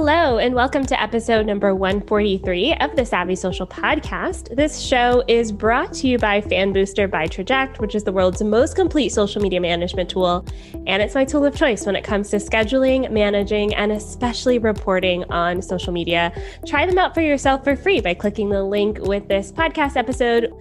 Hello, and welcome to episode number 143 of the Savvy Social Podcast. This show is brought to you by Fanbooster by Traject, which is the world's most complete social media management tool. And it's my tool of choice when it comes to scheduling, managing, and especially reporting on social media. Try them out for yourself for free by clicking the link with this podcast episode.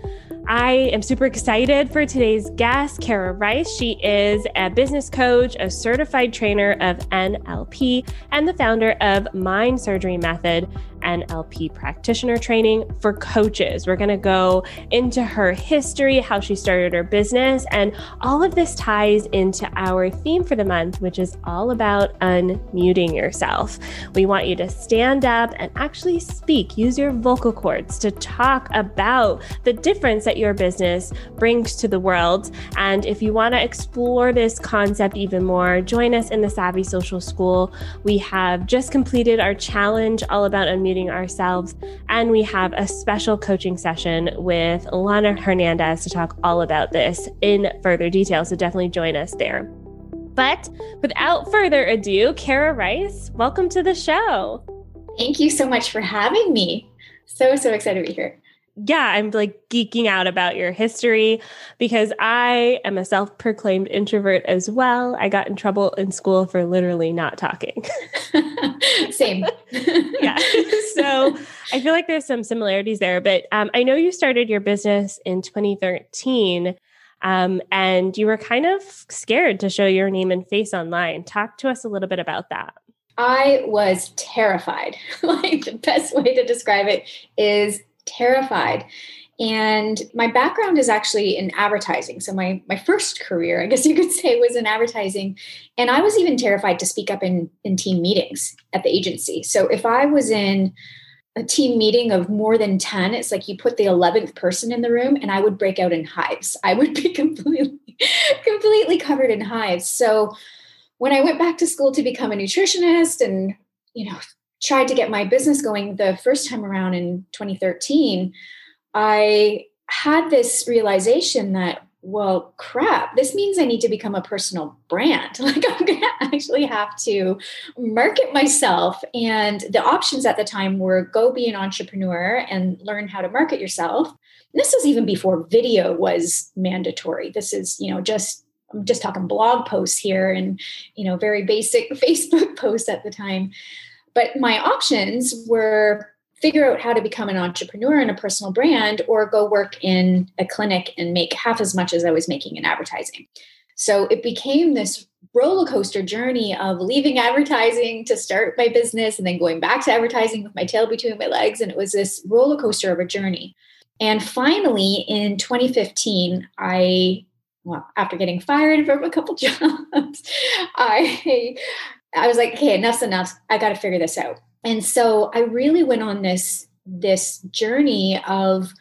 I am super excited for today's guest, Kara Rice. She is a business coach, a certified trainer of NLP, and the founder of Mind Surgery Method, NLP practitioner training for coaches. We're going to go into her history, how she started her business, and all of this ties into our theme for the month, which is all about unmuting yourself. We want you to stand up and actually speak, use your vocal cords to talk about the difference that your business brings to the world. And if you want to explore this concept even more, join us in the Savvy Social School. We have just completed our challenge all about unmuting ourselves. And we have a special coaching session with Lana Hernandez to talk all about this in further detail. So definitely join us there. But without further ado, Kara Rice, welcome to the show. Thank you so much for having me. So, so excited to be here yeah, I'm like geeking out about your history because I am a self proclaimed introvert as well. I got in trouble in school for literally not talking. Same. yeah. So I feel like there's some similarities there. But um, I know you started your business in 2013 um, and you were kind of scared to show your name and face online. Talk to us a little bit about that. I was terrified. like the best way to describe it is terrified. And my background is actually in advertising. So my my first career, I guess you could say, was in advertising. And I was even terrified to speak up in, in team meetings at the agency. So if I was in a team meeting of more than 10, it's like you put the 11th person in the room and I would break out in hives. I would be completely, completely covered in hives. So when I went back to school to become a nutritionist and, you know, tried to get my business going the first time around in 2013, I had this realization that, well, crap, this means I need to become a personal brand. Like, I'm going to actually have to market myself. And the options at the time were go be an entrepreneur and learn how to market yourself. And this was even before video was mandatory. This is, you know, just I'm just talking blog posts here and you know very basic Facebook posts at the time. But my options were figure out how to become an entrepreneur and a personal brand or go work in a clinic and make half as much as I was making in advertising. So it became this roller coaster journey of leaving advertising to start my business and then going back to advertising with my tail between my legs. And it was this roller coaster of a journey. And finally, in 2015, I, well, after getting fired from a couple jobs, I I was like, okay, enough's enough. I got to figure this out. And so I really went on this this journey of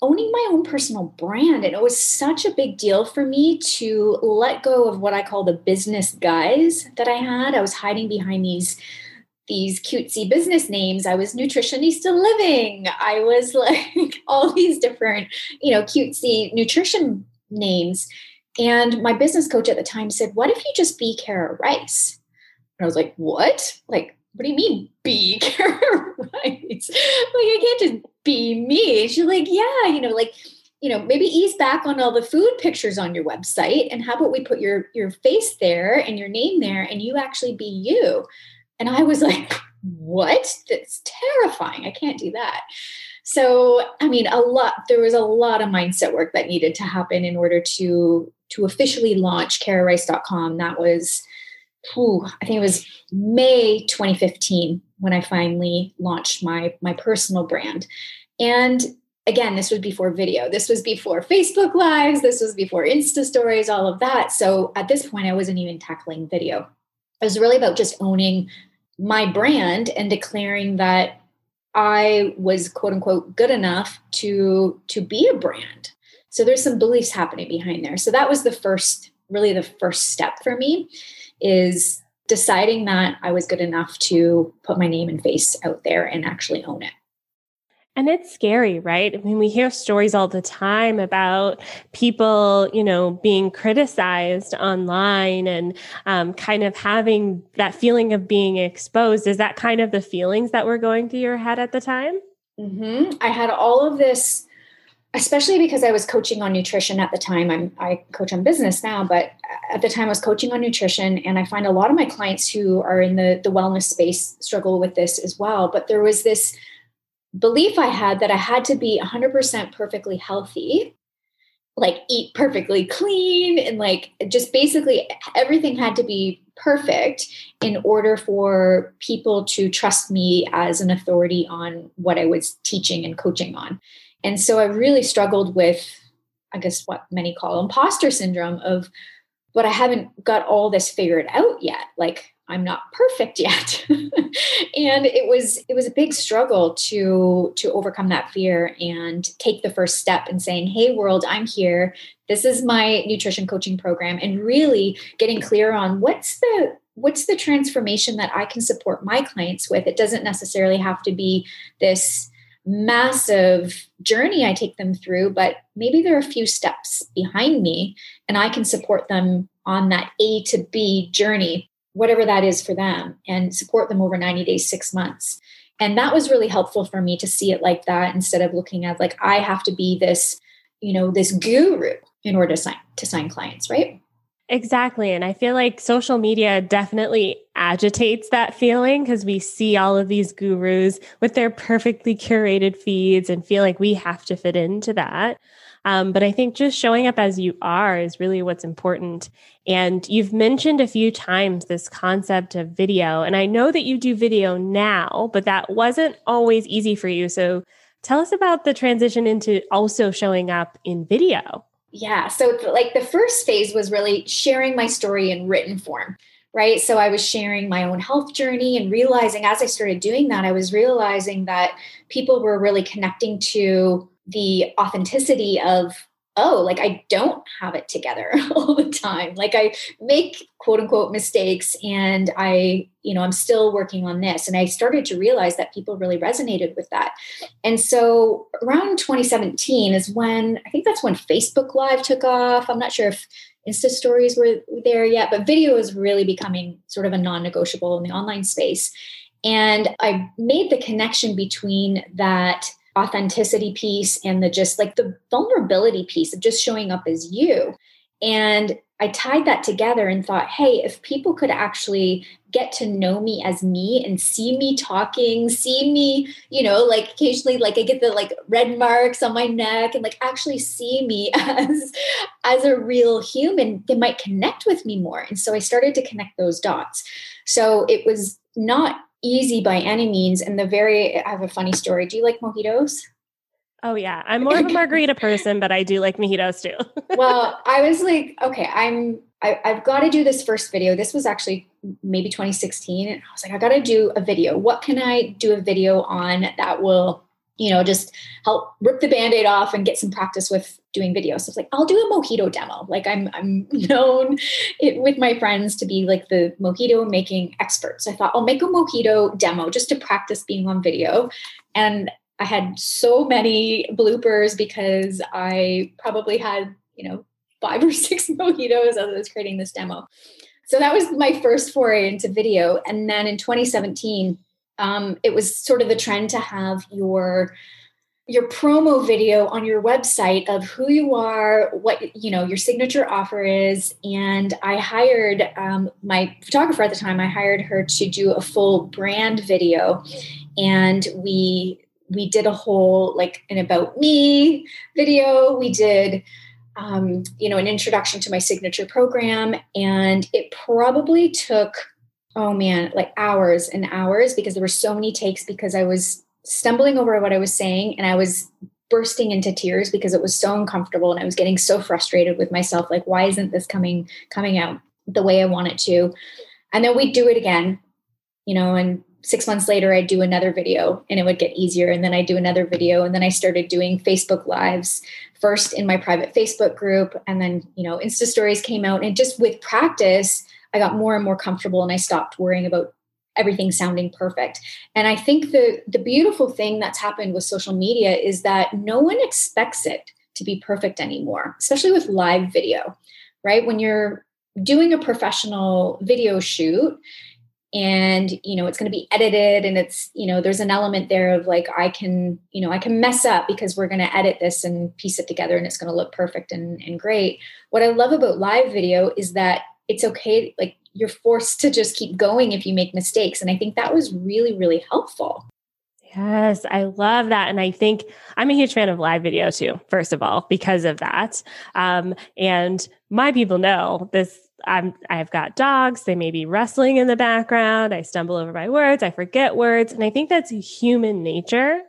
owning my own personal brand and it was such a big deal for me to let go of what I call the business guys that I had. I was hiding behind these these cutesy business names. I was nutritionista living. I was like all these different, you know, cutesy nutrition names. And my business coach at the time said, "What if you just be Kara Rice?" And I was like, what? Like, what do you mean be Kara Rice? Like, I can't just be me. She's like, yeah, you know, like, you know, maybe ease back on all the food pictures on your website and how about we put your your face there and your name there and you actually be you. And I was like, what? That's terrifying. I can't do that. So, I mean, a lot there was a lot of mindset work that needed to happen in order to to officially launch kararice.com. That was whew, I think it was May 2015 when I finally launched my my personal brand. And again, this was before video. This was before Facebook lives. This was before Insta stories, all of that. So at this point, I wasn't even tackling video. It was really about just owning my brand and declaring that I was quote unquote good enough to to be a brand. So there's some beliefs happening behind there. So that was the first, really the first step for me is deciding that I was good enough to put my name and face out there and actually own it. And it's scary, right? I mean, we hear stories all the time about people, you know, being criticized online and um, kind of having that feeling of being exposed. Is that kind of the feelings that were going through your head at the time? Mm-hmm. I had all of this, especially because I was coaching on nutrition at the time. I'm I coach on business now, but at the time I was coaching on nutrition, and I find a lot of my clients who are in the the wellness space struggle with this as well. But there was this belief I had that I had to be 100% perfectly healthy, like eat perfectly clean, and like just basically everything had to be perfect in order for people to trust me as an authority on what I was teaching and coaching on. And so I really struggled with, I guess, what many call imposter syndrome of, but I haven't got all this figured out yet. Like, I'm not perfect yet. and it was it was a big struggle to to overcome that fear and take the first step in saying, "Hey world, I'm here. This is my nutrition coaching program." And really getting clear on what's the what's the transformation that I can support my clients with. It doesn't necessarily have to be this massive journey I take them through, but maybe there are a few steps behind me and I can support them on that A to B journey whatever that is for them and support them over 90 days, six months. And that was really helpful for me to see it like that instead of looking at like I have to be this, you know, this guru in order to sign to sign clients, right? Exactly. And I feel like social media definitely agitates that feeling because we see all of these gurus with their perfectly curated feeds and feel like we have to fit into that. Um, but I think just showing up as you are is really what's important. And you've mentioned a few times this concept of video. And I know that you do video now, but that wasn't always easy for you. So tell us about the transition into also showing up in video. Yeah. So, like, the first phase was really sharing my story in written form right? So I was sharing my own health journey and realizing as I started doing that, I was realizing that people were really connecting to the authenticity of oh like i don't have it together all the time. Like i make quote unquote mistakes and i you know i'm still working on this. And i started to realize that people really resonated with that. And so around 2017 is when i think that's when facebook live took off. I'm not sure if insta stories were there yet but video is really becoming sort of a non-negotiable in the online space. And i made the connection between that authenticity piece and the just like the vulnerability piece of just showing up as you. And I tied that together and thought, hey, if people could actually get to know me as me and see me talking, see me, you know, like occasionally like I get the like red marks on my neck and like actually see me as as a real human, they might connect with me more. And so I started to connect those dots. So it was not easy by any means. And the very, I have a funny story. Do you like mojitos? Oh yeah, I'm more of a margarita person, but I do like mojitos too. well, I was like, okay, I'm I, have got to do this first video. This was actually maybe 2016, and I was like, I got to do a video. What can I do a video on that will you know, just help rip the band-aid off and get some practice with doing videos. So it's like, I'll do a mojito demo. Like I'm I'm known it, with my friends to be like the mojito making expert. So I thought I'll make a mojito demo just to practice being on video. And I had so many bloopers because I probably had, you know, five or six mojitos as I was creating this demo. So that was my first foray into video. And then in 2017, um, it was sort of the trend to have your your promo video on your website of who you are what you know your signature offer is. And i hired um, my photographer at the time i hired her to do a full brand video. And we we did a whole like an about me video. We did um, you know an introduction to my signature program. And it probably took oh man, like hours and hours because there were so many takes because I was stumbling over what I was saying and I was bursting into tears because it was so uncomfortable and I was getting so frustrated with myself like why isn't this coming coming out the way I want it to? And then we'd do it again you know and 6 months later I'd do another video and it would get easier. And then I'd do another video and then I started doing Facebook lives first in my private Facebook group. And then you know Insta stories came out and just with practice I got more and more comfortable and I stopped worrying about everything sounding perfect. And I think the the beautiful thing that's happened with social media is that no one expects it to be perfect anymore, especially with live video. Right? When you're doing a professional video shoot, and you know it's going to be edited and it's you know there's an element there of like i can you know i can mess up because we're going to edit this and piece it together and it's going to look perfect and, and great what i love about live video is that it's okay like you're forced to just keep going if you make mistakes and i think that was really really helpful Yes, I love that. And I think I'm a huge fan of live video too, first of all, because of that. Um, and my people know this I'm I've got dogs, they may be wrestling in the background, I stumble over my words, I forget words, and I think that's human nature.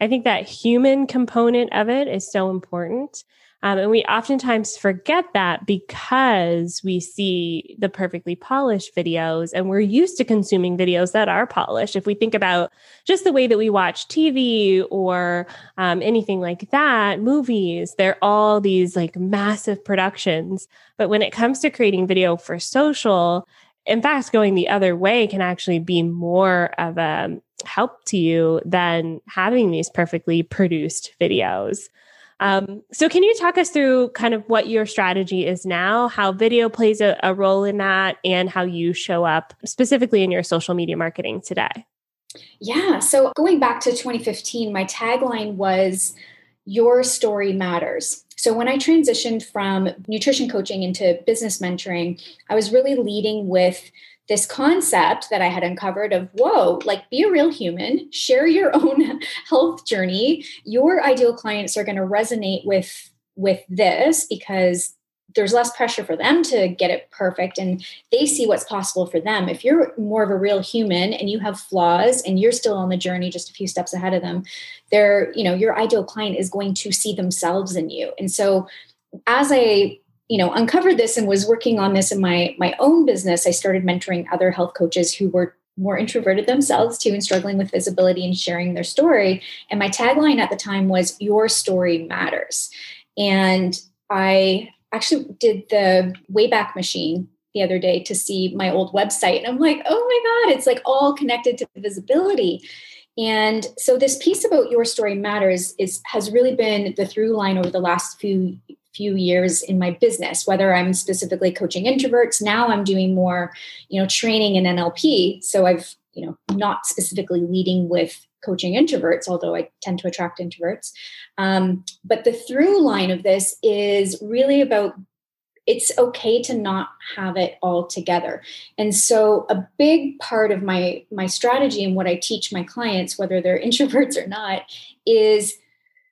I think that human component of it is so important. Um, and we oftentimes forget that because we see the perfectly polished videos and we're used to consuming videos that are polished. If we think about just the way that we watch TV or um, anything like that, movies, they're all these like massive productions. But when it comes to creating video for social, in fact, going the other way can actually be more of a help to you than having these perfectly produced videos. Um, so, can you talk us through kind of what your strategy is now, how video plays a, a role in that, and how you show up specifically in your social media marketing today? Yeah. So, going back to 2015, my tagline was Your Story Matters. So, when I transitioned from nutrition coaching into business mentoring, I was really leading with this concept that I had uncovered of whoa, like be a real human, share your own health journey. Your ideal clients are going to resonate with with this because there's less pressure for them to get it perfect and they see what's possible for them. If you're more of a real human and you have flaws and you're still on the journey just a few steps ahead of them, they're, you know, your ideal client is going to see themselves in you. And so as I you know uncovered this and was working on this in my my own business. I started mentoring other health coaches who were more introverted themselves too and struggling with visibility and sharing their story. And my tagline at the time was your story matters. And i actually did the wayback machine the other day to see my old website. And i'm like oh my god it's like all connected to visibility. And so this piece about your story matters is has really been the through line over the last few few years in my business whether i'm specifically coaching introverts now i'm doing more you know training in nlp so i've you know not specifically leading with coaching introverts although i tend to attract introverts. Um, but the through line of this is really about it's okay to not have it all together. And so a big part of my my strategy and what i teach my clients whether they're introverts or not is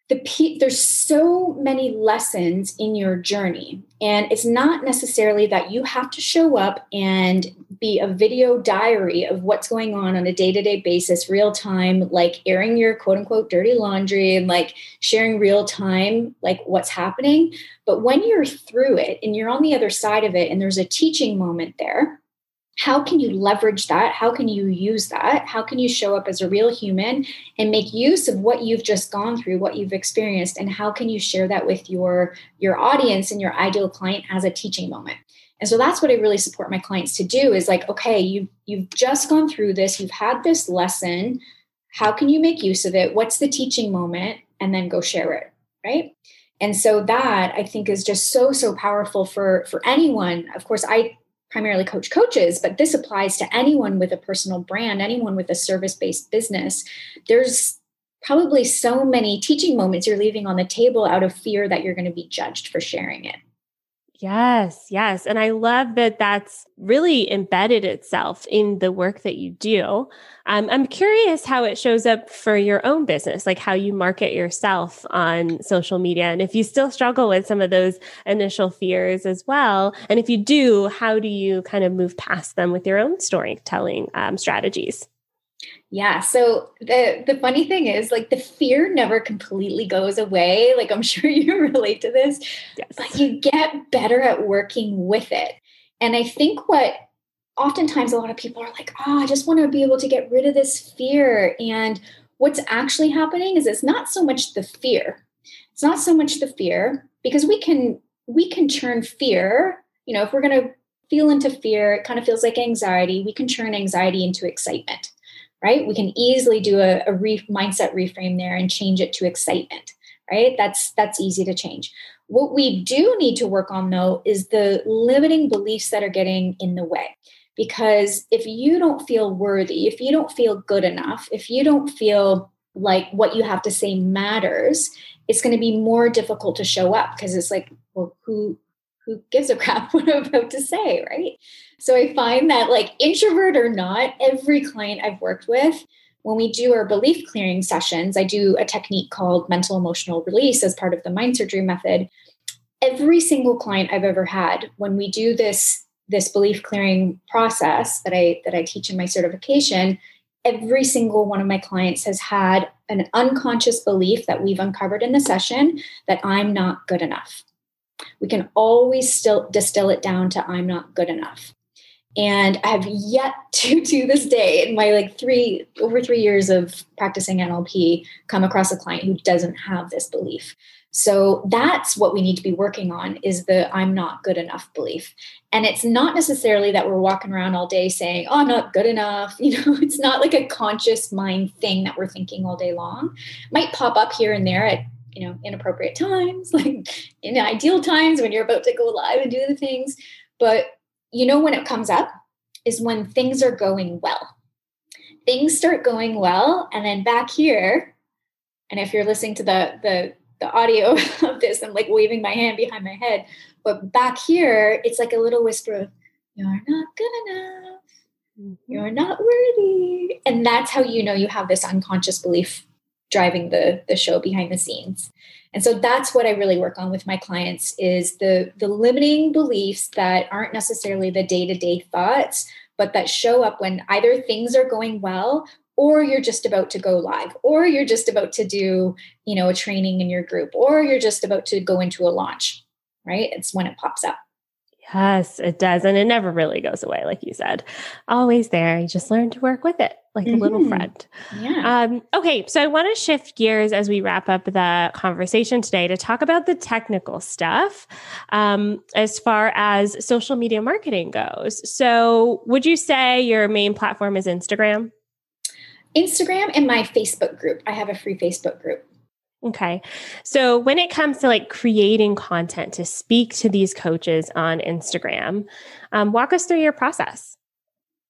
the there's so many lessons in your journey. And it's not necessarily that you have to show up and be a video diary of what's going on on a day-to-day basis real time like airing your quote unquote dirty laundry and like sharing real time like what's happening. But when you're through it and you're on the other side of it and there's a teaching moment there how can you leverage that? How can you use that? How can you show up as a real human and make use of what you've just gone through, what you've experienced, and how can you share that with your your audience and your ideal client as a teaching moment? And so that's what I really support my clients to do is like, okay, you you've just gone through this, you've had this lesson. How can you make use of it? What's the teaching moment? And then go share it, right? And so that I think is just so so powerful for for anyone. Of course, I primarily coach coaches, but this applies to anyone with a personal brand, anyone with a service based business. There's probably so many teaching moments you're leaving on the table out of fear that you're going to be judged for sharing it. Yes, yes. And I love that that's really embedded itself in the work that you do. Um, I'm curious how it shows up for your own business, like how you market yourself on social media. And if you still struggle with some of those initial fears as well. And if you do, how do you kind of move past them with your own storytelling um, strategies? Yeah. So the the funny thing is like the fear never completely goes away. Like I'm sure you relate to this. Yes. But you get better at working with it. And I think what oftentimes a lot of people are like, "Oh, I just want to be able to get rid of this fear." And what's actually happening is it's not so much the fear. It's not so much the fear because we can we can turn fear, you know, if we're going to feel into fear. It kind of feels like anxiety. We can turn anxiety into excitement, right? We can easily do a, a re- mindset reframe there and change it to excitement, right? That's that's easy to change. What we do need to work on though is the limiting beliefs that are getting in the way. Because if you don't feel worthy, if you don't feel good enough, if you don't feel like what you have to say matters, it's going to be more difficult to show up because it's like, well, who who gives a crap what I'm about to say, right? So I find that like introvert or not, every client I've worked with, when we do our belief clearing sessions, I do a technique called mental emotional release as part of the mind surgery method. Every single client I've ever had, when we do this this belief clearing process that I that I teach in my certification, every single one of my clients has had an unconscious belief that we've uncovered in the session that I'm not good enough. We can always still distill it down to I'm not good enough. And I have yet to, to this day, in my like three over three years of practicing NLP, come across a client who doesn't have this belief. So that's what we need to be working on is the I'm not good enough belief. And it's not necessarily that we're walking around all day saying, oh, I'm not good enough. You know, it's not like a conscious mind thing that we're thinking all day long. It might pop up here and there at, you know, inappropriate times, like in ideal times when you're about to go live and do the things. But you know when it comes up is when things are going well. Things start going well, and then back here, and if you're listening to the the the audio of this, I'm like waving my hand behind my head. But back here, it's like a little whisper of, You're not good enough. Mm-hmm. You're not worthy. And that's how you know you have this unconscious belief driving the, the show behind the scenes. And so that's what I really work on with my clients is the, the limiting beliefs that aren't necessarily the day-to-day thoughts, but that show up when either things are going well or you're just about to go live or you're just about to do you know a training in your group or you're just about to go into a launch right? It's when it pops up. Yes it does. And it never really goes away like you said. Always there. You just learn to work with it like mm-hmm. a little mm-hmm. friend yeah um, okay so i want to shift gears as we wrap up the conversation today to talk about the technical stuff um, as far as social media marketing goes so would you say your main platform is instagram Instagram and my Facebook group. I have a free Facebook group. Okay. So when it comes to like creating content to speak to these coaches on Instagram, um, walk us through your process.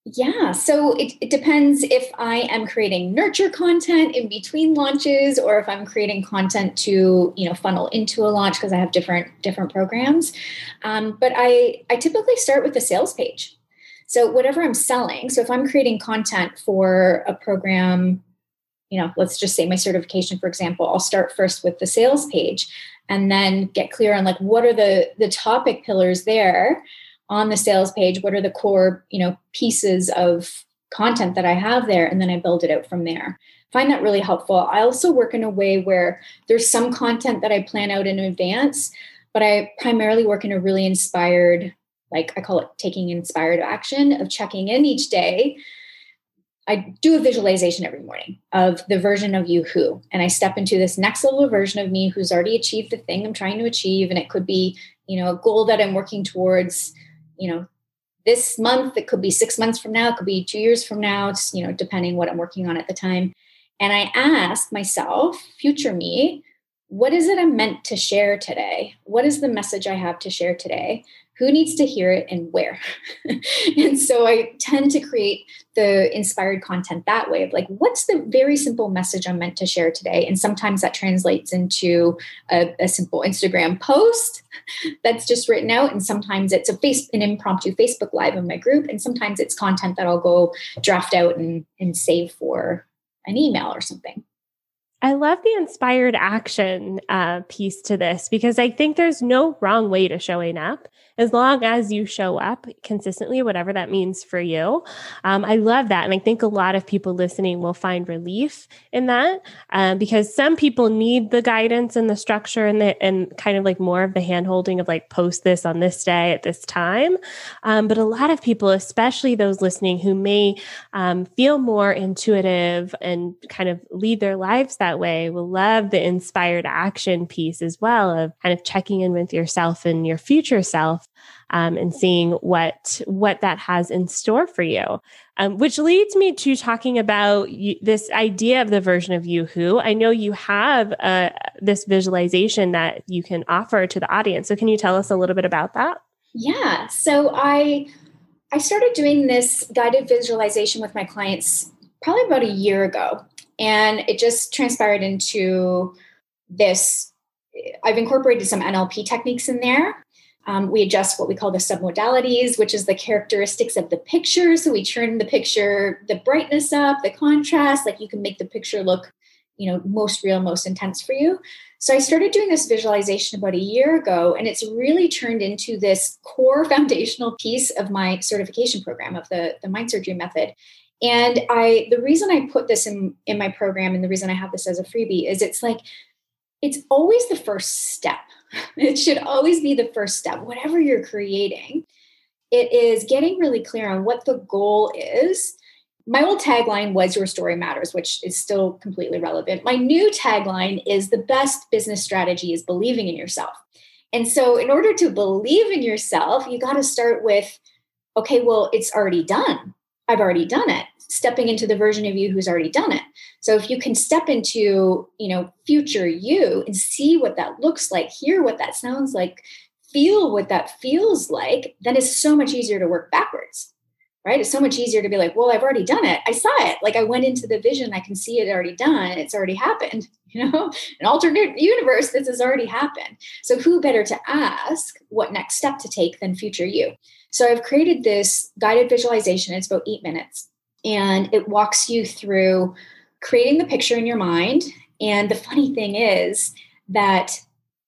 Yeah, so it, it, depends if I am creating nurture content in between launches or if I'm creating content to you know funnel into a launch because I have different different programs. Um, but I I typically start with the sales page. So whatever I'm selling, so if I'm creating content for a program, you know, let's just say my certification, for example, I'll start first with the sales page and then get clear on like what are the the topic pillars there on the sales page, what are the core, you know, pieces of content that I have there, and then I build it out from there. Find that really helpful. I also work in a way where there's some content that I plan out in advance, but I primarily work in a really inspired like I call it taking inspired action of checking in each day. I do a visualization every morning of the version of you who, and I step into this next level version of me who's already achieved the thing I'm trying to achieve. And it could be, you know, a goal that I'm working towards, you know, this month. It could be six months from now. It could be two years from now. It's, you know, depending what I'm working on at the time. And I ask myself, future me, what is it I'm meant to share today? What is the message I have to share today? who needs to hear it and where? And so i tend to create the inspired content that way of like what's the very simple message i'm meant to share today? And sometimes that translates into a, a simple instagram post that's just written out. And sometimes it's a face an impromptu facebook live in my group. And sometimes it's content that i'll go draft out and, and save for an email or something I love the inspired action uh, piece to this because I think there's no wrong way to showing up as long as you show up consistently, whatever that means for you. Um, I love that. And I think a lot of people listening will find relief in that um, because some people need the guidance and the structure and the, and kind of like more of the hand holding of like post this on this day at this time. Um, but a lot of people, especially those listening who may um, feel more intuitive and kind of lead their lives that way. We'll love the inspired action piece as well of kind of checking in with yourself and your future self um, and seeing what what that has in store for you. Um, which leads me to talking about you, this idea of the version of you who I know you have uh, this visualization that you can offer to the audience. So can you tell us a little bit about that? Yeah. So I I started doing this guided visualization with my clients probably about a year ago. And it just transpired into this. I've incorporated some NLP techniques in there. Um, we adjust what we call the submodalities, which is the characteristics of the picture. So we turn the picture, the brightness up, the contrast, like you can make the picture look, you know, most real, most intense for you. So I started doing this visualization about a year ago, and it's really turned into this core foundational piece of my certification program of the, the mind surgery method. And I the reason I put this in in my program and the reason I have this as a freebie is it's like it's always the first step. It should always be the first step whatever you're creating. It is getting really clear on what the goal is. My old tagline was your story matters, which is still completely relevant. My new tagline is the best business strategy is believing in yourself. And so in order to believe in yourself, you got to start with okay, well, it's already done. I've already done it stepping into the version of you who's already done it. So if you can step into, you know, future you and see what that looks like, hear what that sounds like, feel what that feels like, then it's so much easier to work backwards. Right? It's so much easier to be like, well, I've already done it. I saw it. Like I went into the vision, I can see it already done. It's already happened. You know, an alternate universe, this has already happened. So who better to ask what next step to take than future you? So I've created this guided visualization. It's about eight minutes and it walks you through creating the picture in your mind. And the funny thing is that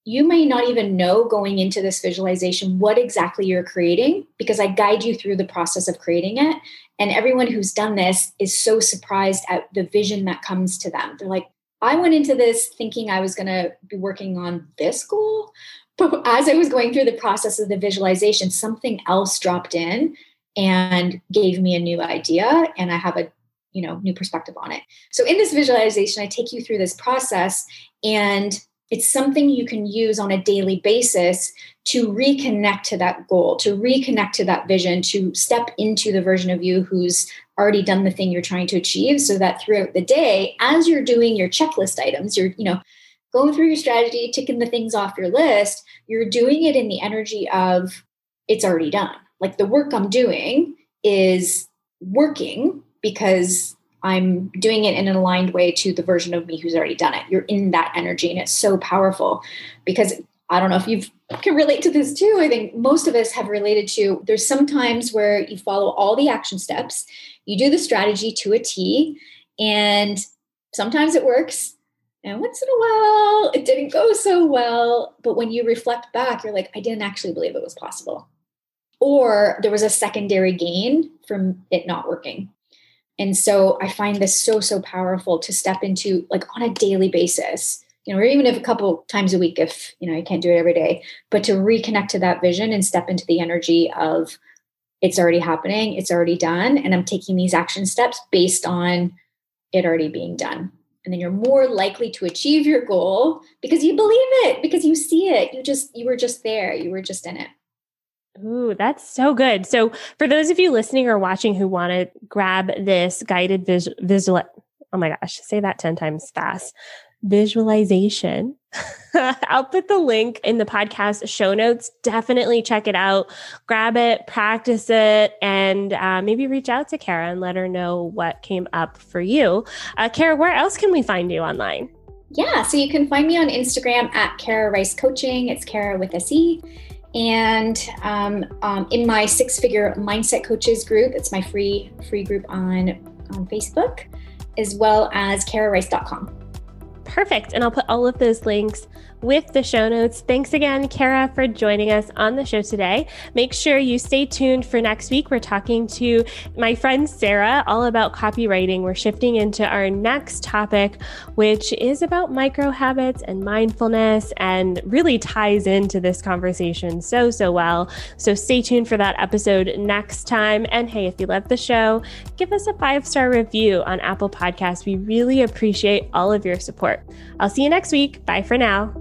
you may not even know going into this visualization what exactly you're creating because I guide you through the process of creating it. And everyone who's done this is so surprised at the vision that comes to them. They're like, I went into this thinking I was going to be working on this goal. But as I was going through the process of the visualization, something else dropped in and gave me a new idea and i have a you know new perspective on it. So in this visualization i take you through this process and it's something you can use on a daily basis to reconnect to that goal to reconnect to that vision to step into the version of you who's already done the thing you're trying to achieve so that throughout the day as you're doing your checklist items you're you know going through your strategy ticking the things off your list you're doing it in the energy of it's already done like the work I'm doing is working because I'm doing it in an aligned way to the version of me who's already done it. You're in that energy and it's so powerful because I don't know if you can relate to this too. I think most of us have related to there's some times where you follow all the action steps, you do the strategy to a T, and sometimes it works. And once in a while, it didn't go so well. But when you reflect back, you're like, I didn't actually believe it was possible or there was a secondary gain from it not working. And so I find this so, so powerful to step into like on a daily basis, you know, or even if a couple times a week, if, you know, you can't do it every day, but to reconnect to that vision and step into the energy of it's already happening, it's already done. And I'm taking these action steps based on it already being done. And then you're more likely to achieve your goal because you believe it, because you see it. You just, you were just there, you were just in it. Ooh, that's so good. So, for those of you listening or watching who want to grab this guided vis- visual, oh my gosh, say that 10 times fast visualization. I'll put the link in the podcast show notes. Definitely check it out, grab it, practice it, and uh, maybe reach out to Kara and let her know what came up for you. Uh, Kara, where else can we find you online? Yeah, so you can find me on Instagram at Kara Rice Coaching. It's Kara with a C. And um, um, in my six figure mindset coaches group, it's my free free group on, on Facebook, as well as kararice.com. Perfect. And I'll put all of those links with the show notes. Thanks again, Kara, for joining us on the show today. Make sure you stay tuned for next week. We're talking to my friend Sarah all about copywriting. We're shifting into our next topic, which is about micro habits and mindfulness and really ties into this conversation so, so well. So stay tuned for that episode next time. And hey, if you love the show, give us a five star review on Apple Podcasts. We really appreciate all of your support. I'll see you next week. Bye for now.